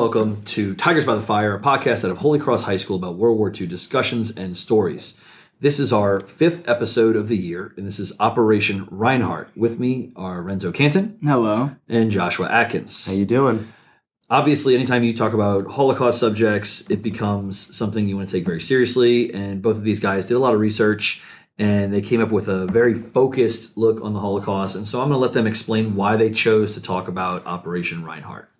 Welcome to Tigers by the Fire, a podcast out of Holy Cross High School about World War II discussions and stories. This is our fifth episode of the year, and this is Operation Reinhardt. With me are Renzo Canton Hello. and Joshua Atkins. How you doing? Obviously, anytime you talk about Holocaust subjects, it becomes something you want to take very seriously. And both of these guys did a lot of research and they came up with a very focused look on the Holocaust. And so I'm going to let them explain why they chose to talk about Operation Reinhardt.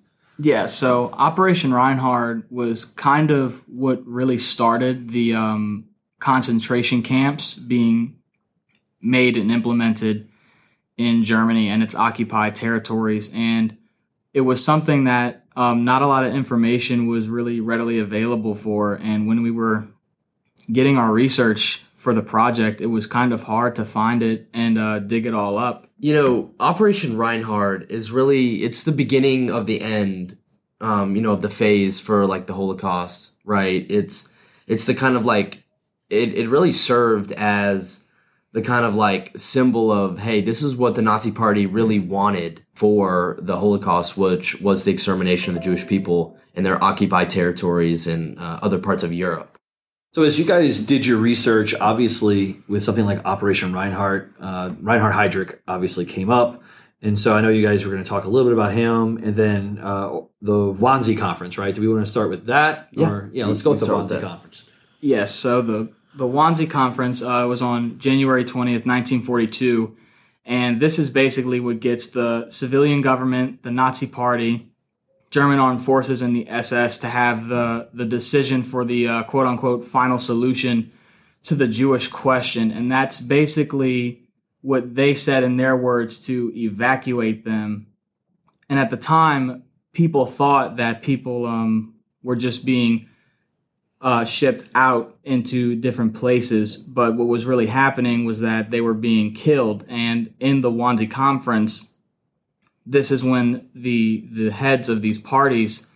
Yeah, so Operation Reinhard was kind of what really started the um, concentration camps being made and implemented in Germany and its occupied territories. And it was something that um, not a lot of information was really readily available for. And when we were getting our research for the project, it was kind of hard to find it and uh, dig it all up. You know, Operation Reinhardt is really it's the beginning of the end, um, you know, of the phase for like the Holocaust, right? It's it's the kind of like it, it really served as the kind of like symbol of hey this is what the nazi party really wanted for the holocaust which was the extermination of the jewish people in their occupied territories and uh, other parts of europe So, as you guys did your research, obviously with something like Operation Reinhardt, uh, Reinhard Heydrich obviously came up. And so I know you guys were going to talk a little bit about him and then uh, the Wannsee conference, right? Do we want to start with that? Yeah. Or, yeah, let's go with the with Wannsee conference. Yes, so the the Wannsee Conference uh, was on January 20th, 1942, and this is basically what gets the civilian government, the Nazi Party, German armed forces, and the SS to have the the decision for the uh, quote unquote final solution to the Jewish question, and that's basically what they said in their words to evacuate them. And at the time, people thought that people um, were just being uh, shipped out into different places. But what was really happening was that they were being killed. And in the Wannsee Conference, this is when the the heads of these parties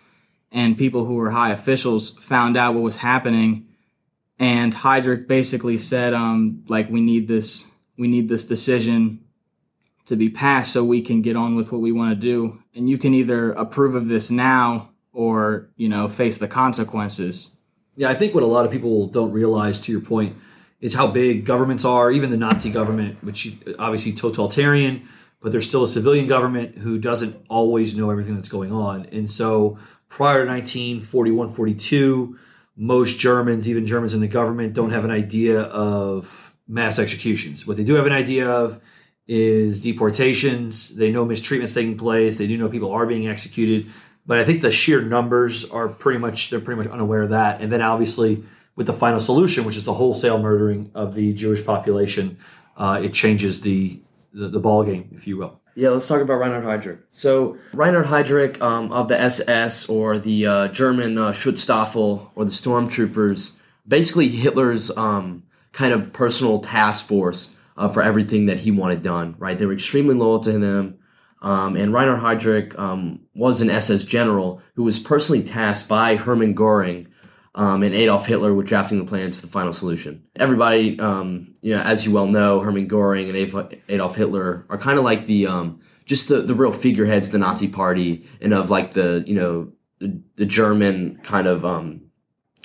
and people who were high officials found out what was happening. And Heydrich basically said, um, like, we need this, we need this decision to be passed so we can get on with what we want to do. And you can either approve of this now or, you know, face the consequences. Yeah, I think what a lot of people don't realize, to your point, is how big governments are. Even the Nazi government, which obviously totalitarian, but there's still a civilian government who doesn't always know everything that's going on. And so prior to 1941 42, most Germans, even Germans in the government, don't have an idea of mass executions. What they do have an idea of is deportations. They know mistreatments taking place. They do know people are being executed. But I think the sheer numbers are pretty much they're pretty much unaware of that. And then obviously with the final solution, which is the wholesale murdering of the Jewish population, uh, it changes the, the the ball game, if you will. Yeah, let's talk about Reinhard Heydrich. So Reinhard Heydrich um, of the SS or the uh, German uh, Schutzstaffel or the Stormtroopers, basically Hitler's um, kind of personal task force uh, for everything that he wanted done. Right, they were extremely loyal to him. Um, and Reinhard Heydrich um, was an SS general who was personally tasked by Hermann Goering um, and Adolf Hitler with drafting the plans for the final solution. Everybody, um, you know, as you well know, Hermann Goring and Adolf- Hitler are kind of like the um, just the, the real figureheads the Nazi Party and of like the you know the, the German kind of um,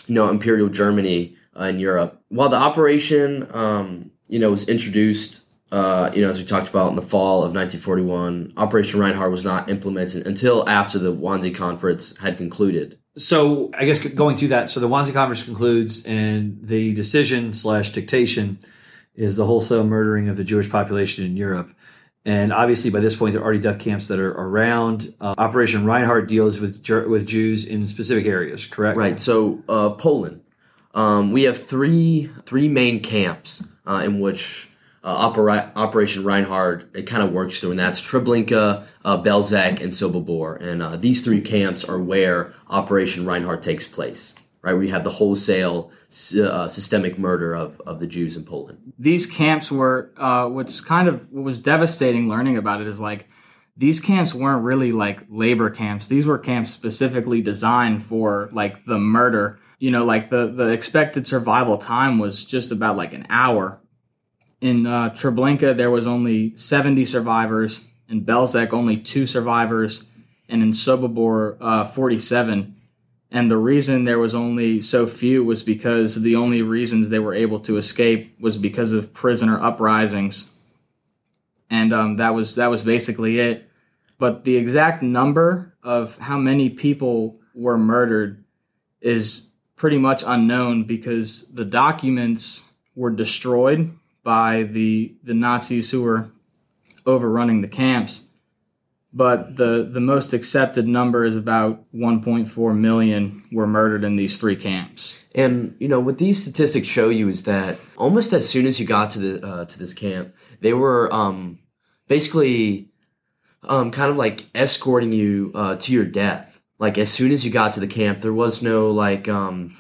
you know imperial Germany uh, in Europe. While the operation um, you know was introduced. Uh, you know, as we talked about in the fall of 1941, Operation Reinhardt was not implemented until after the Wannsee Conference had concluded. So I guess going to that, so the Wannsee Conference concludes, and the decision slash dictation is the wholesale murdering of the Jewish population in Europe. And obviously, by this point, there are already death camps that are around. Uh, Operation Reinhardt deals with with Jews in specific areas, correct? Right. So uh, Poland, um, we have three three main camps uh, in which uh, Opera- Operation Reinhardt it kind of works through, and that's Treblinka, uh, Belzec, and Sobibor. And uh, these three camps are where Operation Reinhardt takes place. Right. We have the wholesale uh, systemic murder of, of the Jews in Poland. these camps were uh, what's kind of what was devastating learning about it is like these camps weren't really like labor camps these were camps specifically designed for like the murder you know like the the expected survival time was just about like an hour in uh, Treblinka there was only 70 survivors in Belzec only two survivors and in Sobibor uh, 47. And the reason there was only so few was because the only reasons they were able to escape was because of prisoner uprisings. And um, that was that was basically it. But the exact number of how many people were murdered is pretty much unknown because the documents were destroyed by the the Nazis who were overrunning the camps. But the, the most accepted number is about 1.4 million were murdered in these three camps. And you know what these statistics show you is that almost as soon as you got to the uh, to this camp, they were um, basically um, kind of like escorting you uh, to your death. Like as soon as you got to the camp, there was no like um,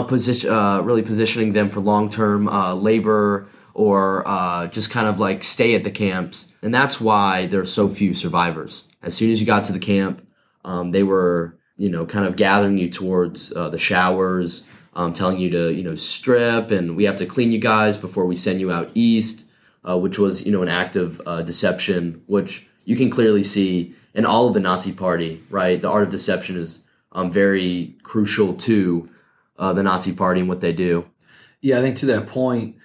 position, uh, really positioning them for long term uh, labor or uh, just kind of like stay at the camps. And that's why there's so few survivors. As soon as you got to the camp, um, they were, you know, kind of gathering you towards uh, the showers, um, telling you to, you know, strip and we have to clean you guys before we send you out east, uh, which was, you know, an act of deception, which you can clearly see in all of the Nazi party, right? The art of deception is um, very crucial to uh, the Nazi party and what they do. Yeah, I think to that point,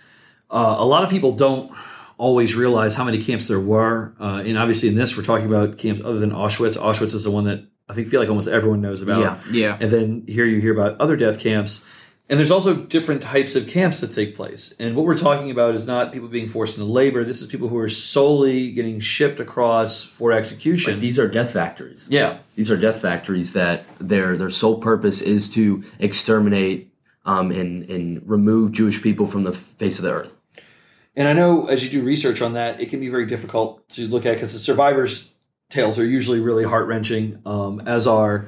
uh, a lot of people don't always realize how many camps there were. Uh, and obviously, in this, we're talking about camps other than Auschwitz. Auschwitz is the one that I think feel like almost everyone knows about. Yeah. Yeah. And then here you hear about other death camps. And there's also different types of camps that take place. And what we're talking about is not people being forced into labor. This is people who are solely getting shipped across for execution. Like these are death factories. yeah. These are death factories that their their sole purpose is to exterminate um, and and remove Jewish people from the face of the earth. And I know as you do research on that, it can be very difficult to look at because the survivors' tales are usually really heart wrenching, um, as are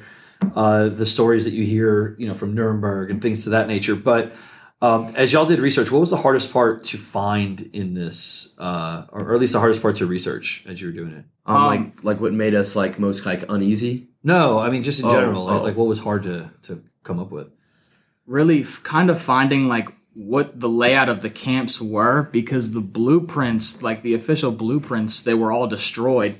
uh, the stories that you hear, you know, from Nuremberg and things to that nature. But um, as y'all did research, what was the hardest part to find in this, uh, or at least the hardest part to research as you were doing it? Um, Um, like like what made us like most like uneasy. No, I mean just in Oh, general, like, oh. like what was hard to to come up with. really f- kind of finding like what the layout of the camps were because the blueprints like the official blueprints they were all destroyed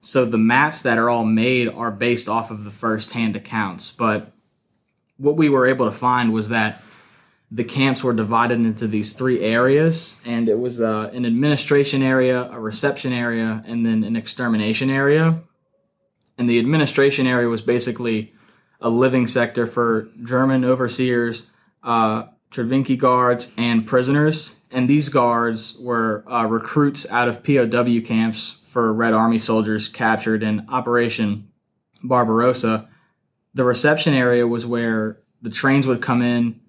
so the maps that are all made are based off of the first hand accounts. But what we were able to find was that the camps were divided into these three areas and it was uh, an administration area a reception area and then an extermination area. And the administration area was basically a living sector for German overseers, uh, Trawniki guards, and prisoners. And these guards were uh, recruits out of POW camps for Red Army soldiers captured in Operation Barbarossa. The reception area was where the trains would come in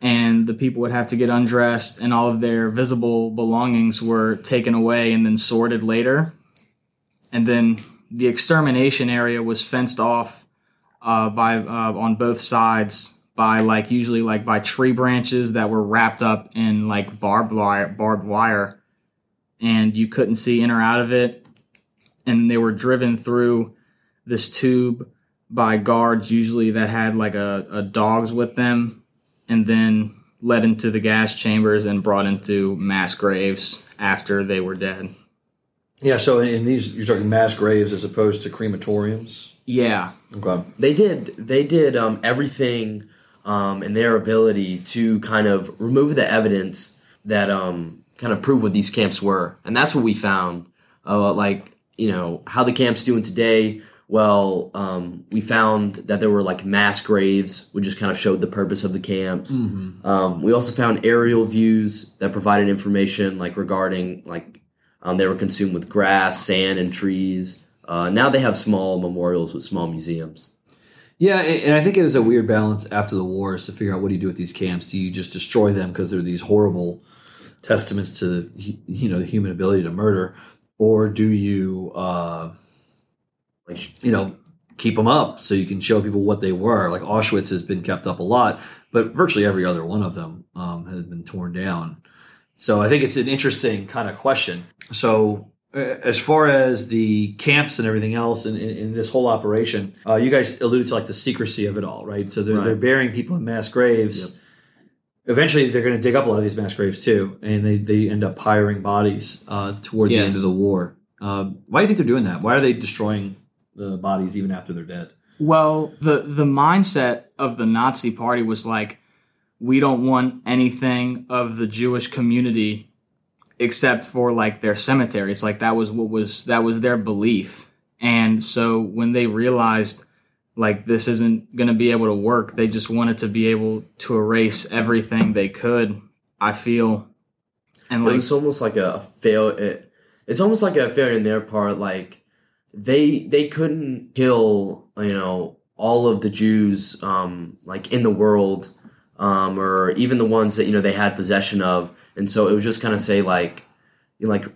and the people would have to get undressed and all of their visible belongings were taken away and then sorted later. And then the extermination area was fenced off uh, by uh, on both sides by like usually like by tree branches that were wrapped up in like barbed wire, barbed wire, and you couldn't see in or out of it. And they were driven through this tube by guards usually that had like a, a dogs with them, and then led into the gas chambers and brought into mass graves after they were dead. Yeah, so in these you're talking mass graves as opposed to crematoriums. Yeah, Okay. They did they did um, everything um, in their ability to kind of remove the evidence that um, kind of prove what these camps were, and that's what we found. Uh, like you know how the camps doing today. Well, um, we found that there were like mass graves, which just kind of showed the purpose of the camps. Um, we also found aerial views that provided information like regarding like um, they were consumed with grass, sand, and trees. Uh, now they have small memorials with small museums. Yeah, and I think it is a weird balance after the wars to figure out what do you do with these camps? Do you just destroy them because they're these horrible testaments to you know the human ability to murder, or do you uh, Like you know keep them up so you can show people what they were? Like Auschwitz has been kept up a lot, but virtually every other one of them um, has been torn down. So I think it's an interesting kind of question. So as far as the camps and everything else in, in, in this whole operation, uh, you guys alluded to like the secrecy of it all, right? So they're, Right. they're burying people in mass graves. Eventually, they're going to dig up a lot of these mass graves too, and they, they end up hiring bodies uh, toward the end of the war. Um, why do you think they're doing that? Why are they destroying the bodies even after they're dead. Well, the the mindset of the Nazi Party was like, we don't want anything of the Jewish community except for like their cemeteries. Like that was what was that was their belief. And so when they realized like this isn't going to be able to work, they just wanted to be able to erase everything they could. I feel, and like was almost like a, a fail. It, it's almost like a failure in their part. Like they they couldn't kill you know all of the Jews um, like in the world, um, or even the ones that you know they had possession of, and so it was just kind of say like you know, like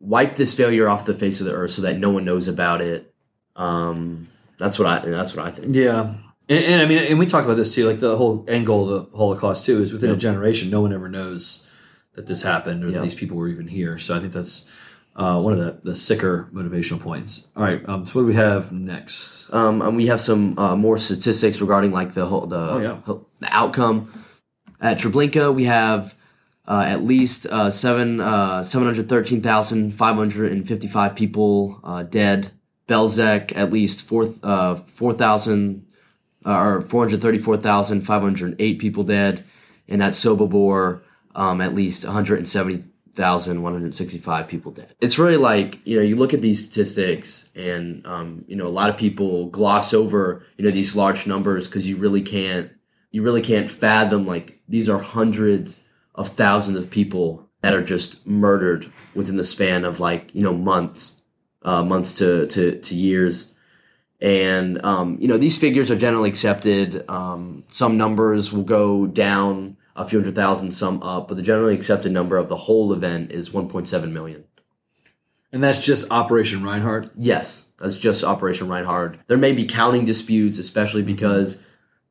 wipe this failure off the face of the earth so that no one knows about it. Um, that's what I that's what I think. Yeah. And, and I mean, and we talked about this too. Like the whole end goal of the Holocaust too is within a generation, no one ever knows that this happened or that these people were even here. So I think that's uh, one of the, the sicker motivational points. All right. Um, so what do we have next? Um, and we have some uh, more statistics regarding like the whole the, Oh, yeah. the outcome at Treblinka. We have uh, at least uh, seven uh, seven hundred thirteen thousand five hundred and fifty five people uh, dead. Belzec at least four uh, four thousand uh, or four hundred thirty four thousand five hundred eight people dead, and at Sobibor um, at least one hundred and seventy thousand one hundred sixty five people dead. It's really like you know you look at these statistics and um, you know a lot of people gloss over you know these large numbers because you really can't you really can't fathom like these are hundreds of thousands of people that are just murdered within the span of like you know months uh, months to, to, to years and um, you know these figures are generally accepted um, some numbers will go down a few hundred thousand some up but the generally accepted number of the whole event is 1.7 million And that's just Operation Reinhardt. Yes, that's just Operation Reinhard. There may be counting disputes, especially because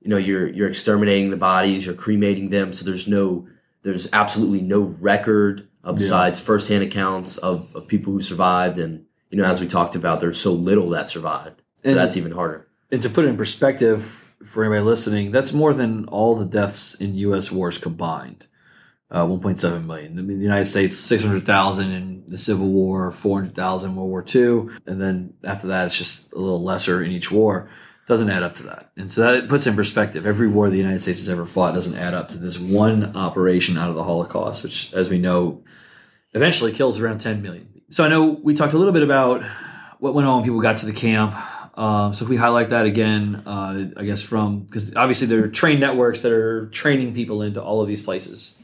you know you're you're exterminating the bodies, you're cremating them, so there's no there's absolutely no record uh, besides firsthand accounts of, of people who survived, and you know as we talked about, there's so little that survived, so And- that's even harder. And to put it in perspective for anybody listening, that's more than all the deaths in U.S. wars combined. Uh, 1.7 million. I mean, the United States, 600,000 in the Civil War, 400,000 in World War II, and then after that, it's just a little lesser in each war. Doesn't add up to that. And so that puts in perspective. Every war the United States has ever fought doesn't add up to this one operation out of the Holocaust, which, as we know, eventually kills around 10 million. So I know we talked a little bit about what went on when people got to the camp. Um, so if we highlight that again, uh, I guess from because obviously there are train networks that are training people into all of these places.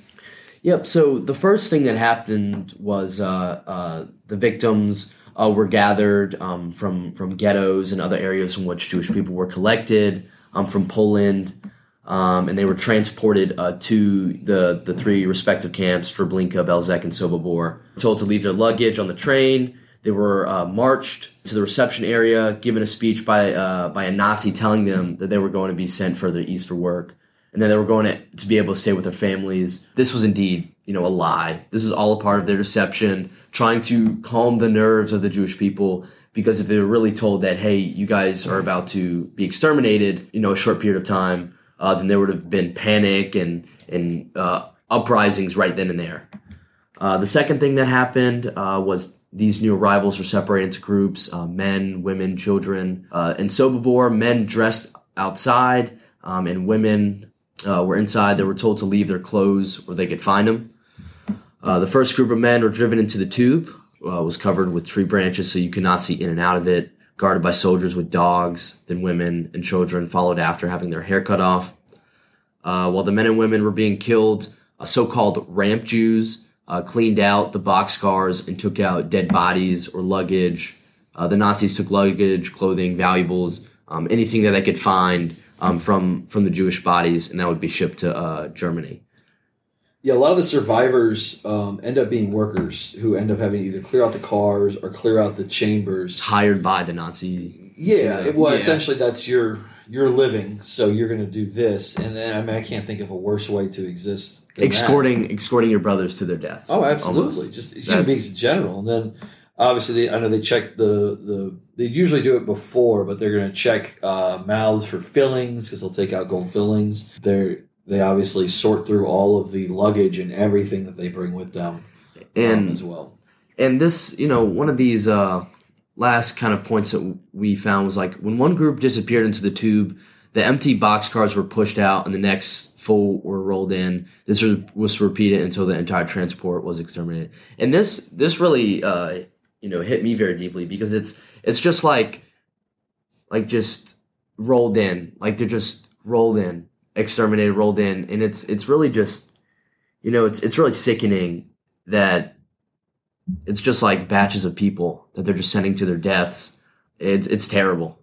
Yep. So the first thing that happened was uh, uh, the victims uh, were gathered um, from from ghettos and other areas in which Jewish people were collected um, from Poland, um, and they were transported uh, to the the three respective camps: Treblinka, Belzec, and Sobibor. Told to leave their luggage on the train. They were uh, marched to the reception area, given a speech by uh, by a Nazi telling them that they were going to be sent further east for work and then they were going to, to be able to stay with their families. This was indeed, you know, a lie. This is all a part of their deception, trying to calm the nerves of the Jewish people. Because if they were really told that, hey, you guys are about to be exterminated, you know, a short period of time, uh, then there would have been panic and and uh, uprisings right then and there. Uh, the second thing that happened uh, was these new arrivals were separated into groups: uh, men, women, children. Uh, in Sobibor, men dressed outside, um, and women uh, were inside. They were told to leave their clothes where they could find them. Uh, the first group of men were driven into the tube, uh, was covered with tree branches so you could not see in and out of it, guarded by soldiers with dogs. Then women and children followed after, having their hair cut off. Uh, while the men and women were being killed, uh, so called ramp Jews uh, cleaned out the boxcars and took out dead bodies or luggage. The Nazis took luggage, clothing, valuables, um, anything that they could find um, from from the Jewish bodies, and that would be shipped to uh, Germany. Yeah, a lot of the survivors um, end up being workers who end up having to either clear out the cars or clear out the chambers. Hired by the Nazi. Yeah, it, well, Yeah. essentially that's your your living, so you're going to do this, and then I mean I can't think of a worse way to exist. than that. Escorting, escorting your brothers to their deaths. Oh, absolutely. almost. Just human beings in general. And then obviously, they, I know they check the the. They usually do it before, but they're going to check uh, mouths for fillings because they'll take out gold fillings. They're they obviously sort through all of the luggage and everything that they bring with them um, and as well. and this you know one of these uh last kind of points that we found was like when one group disappeared into the tube, the empty boxcars were pushed out and the next full were rolled in. This was, was repeated until the entire transport was exterminated. And this this really uh, you know hit me very deeply because it's it's just like like just rolled in, like they're just rolled in, exterminated, rolled in, and it's it's really just you know it's it's really sickening that it's just like batches of people that they're just sending to their deaths. It's it's terrible.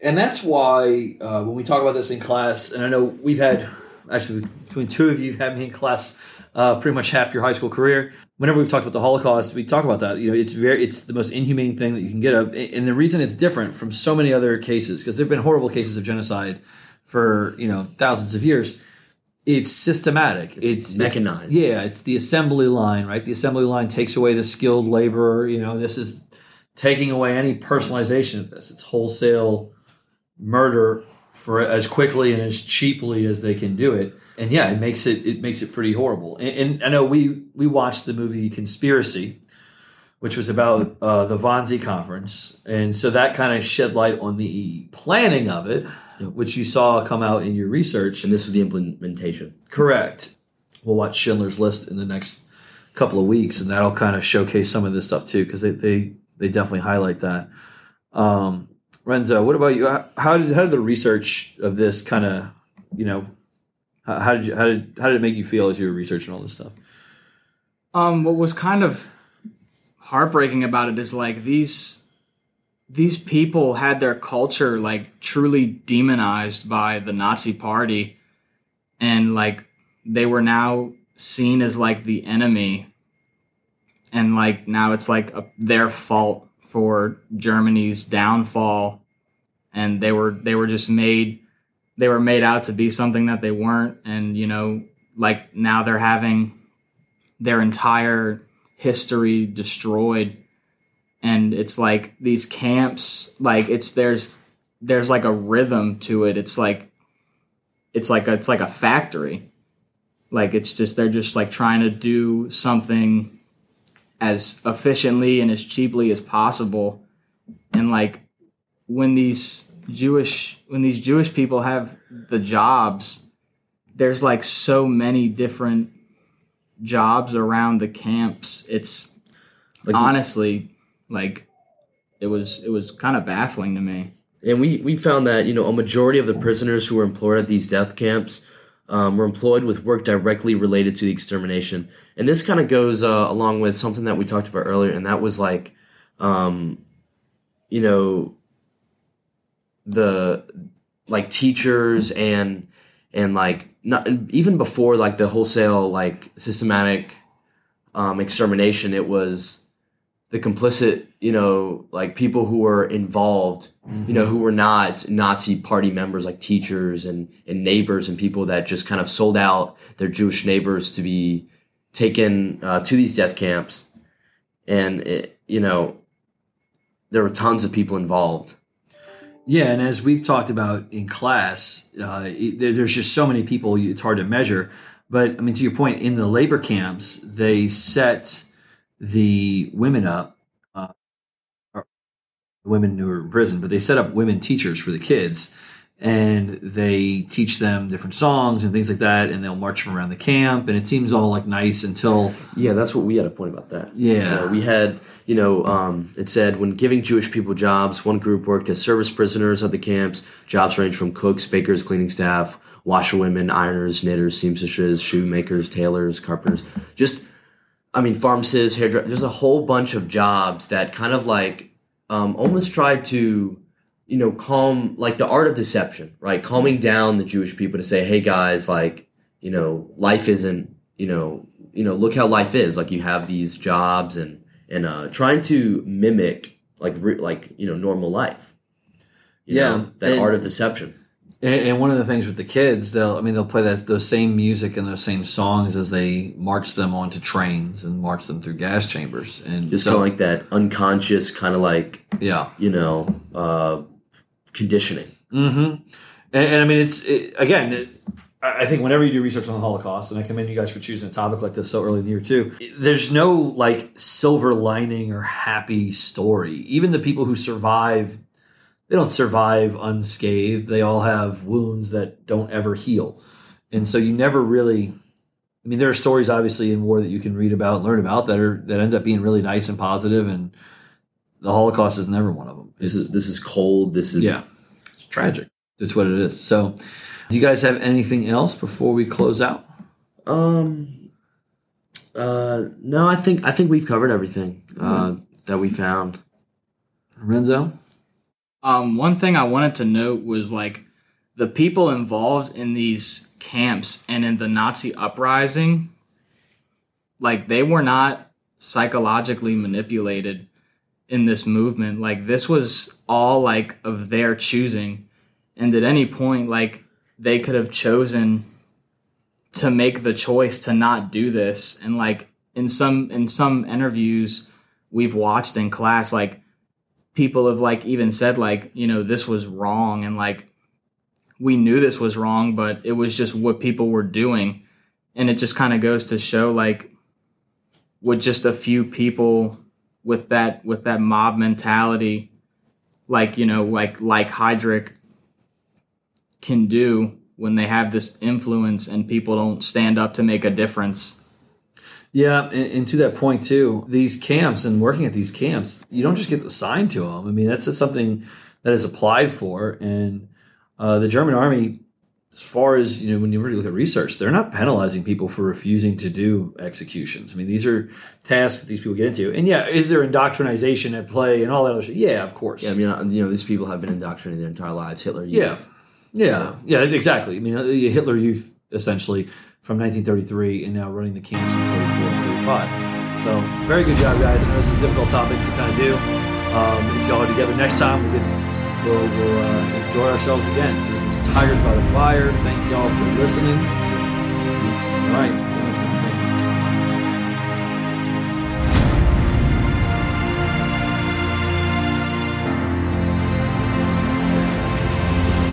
And that's why uh, when we talk about this in class, and I know we've had actually between two of you had me in class uh, pretty much half your high school career. Whenever we've talked about the Holocaust, we talk about that. You know, it's very it's the most inhumane thing that you can get of, and the reason it's different from so many other cases because there've been horrible cases of genocide for you know thousands of years. It's systematic. It's, It's mechanized. yeah, it's the assembly line, right? The assembly line takes away the skilled laborer. You know, this is taking away any personalization of this. It's wholesale murder for as quickly and as cheaply as they can do it. And yeah, it makes it it makes it pretty horrible. And, and I know we we watched the movie Conspiracy, which was about uh, the Wannsee Conference, and so that kind of shed light on the planning of it, which you saw come out in your research. And this was the implementation. Correct. We'll watch Schindler's List in the next couple of weeks, and that'll kind of showcase some of this stuff too, because they, they they definitely highlight that. Um, Renzo, what about you? How- did how did the research of this kind of you know how, how did you how did how did it make you feel as you were researching all this stuff? Um, what was kind of heartbreaking about it is like these these people had their culture like truly demonized by the Nazi party and like they were now seen as like the enemy and like now it's like a, their fault for Germany's downfall and they were they were just made they were made out to be something that they weren't and you know like now they're having their entire history destroyed. And it's like these camps like it's there's there's like a rhythm to it. It's like it's like a, it's like a factory. Like it's just they're just like trying to do something as efficiently and as cheaply as possible. And like when these jewish when these jewish people have the jobs there's like so many different jobs around the camps. It's Like honestly like it was it was kind of baffling to me. And we, we found that, you know, a majority of the prisoners who were employed at these death camps um, were employed with work directly related to the extermination. And this kind of goes uh, along with something that we talked about earlier, and that was like, um, you know, the like teachers and and like not even before like the wholesale like systematic um, extermination, it was the complicit, you know, like people who were involved, you know, who were not Nazi party members, like teachers and, and neighbors and people that just kind of sold out their Jewish neighbors to be taken uh, to these death camps. And, it, you know, there were tons of people involved. Yeah, and as we've talked about in class, uh, it- there's just so many people; it's hard to measure. But I mean, to your point, in the labor camps, they set the women up, uh, the women who are in prison, but they set up women teachers for the kids, and they teach them different songs and things like that, and they'll march them around the camp, and it seems all like nice until Yeah, that's what we had a point about that. Yeah. Uh, we had, you know, um, it said when giving Jewish people jobs, one group worked as service prisoners at the camps. Jobs range from cooks, bakers, cleaning staff, washerwomen, ironers, knitters, seamstresses, shoemakers, tailors, carpenters. Just, I mean, pharmacists, hairdressers. There's a whole bunch of jobs that kind of like um, almost tried to, you know, calm, like the art of deception, right? Calming down the Jewish people to say, hey guys, like, you know, life isn't, you know, you know, look how life is. Like you have these jobs and and uh, trying to mimic like re- like you know normal life. You Yeah, know, that and- art of deception. And, and one of the things with the kids, they'll I mean they'll play that those same music and those same songs as they march them onto trains and march them through gas chambers. And Just so, kind of like that unconscious kind of like yeah, you know uh, conditioning. mm-hmm. and, and I mean it's it, again, it, I I think whenever you do research on the Holocaust, and I commend you guys for choosing a topic like this so early in the year too, there's no like silver lining or happy story. Even the people who survive, they don't survive unscathed. They all have wounds that don't ever heal. And so you never really I mean, there are stories obviously in war that you can read about and learn about that are that end up being really nice and positive, and the Holocaust is never one of them. This is this is cold. This is yeah, it's tragic. That's what it is. So, do you guys have anything else before we close out? Um. Uh. No, I think I think we've covered everything uh, that we found. Renzo, Um, one thing I wanted to note was like the people involved in these camps and in the Nazi uprising, like they were not psychologically manipulated in this movement. Like this was all like of their choosing. And at any point, like they could have chosen to make the choice to not do this. And like in some in some interviews we've watched in class, like people have like even said like, you know, this was wrong and like we knew this was wrong, but it was just what people were doing. And it just kind of goes to show like with just a few people with that with that mob mentality, like, you know, like like Heydrich can do when they have this influence and people don't stand up to make a difference. Yeah, and, and to that point too, these camps and working at these camps, you don't just get assigned to them. I mean, that's just something that is applied for, and uh, the German army, as far as you know, when you really look at research, they're not penalizing people for refusing to do executions. I mean, these are tasks that these people get into, and yeah, is there indoctrination at play and all that other shit? Yeah, of course. Yeah, I mean, uh, you know, these people have been indoctrinated their entire lives. Hitler, Yeah, yeah, yeah, exactly. I mean, uh, Hitler Youth essentially from 1933 and now running the camps in 44 and 45. So, very good job, guys. I know this is a difficult topic to kind of do. Um, if y'all are together next time, we'll, get, we'll, we'll uh, enjoy ourselves again. So, this was Tigers by the Fire. Thank y'all for listening. All right.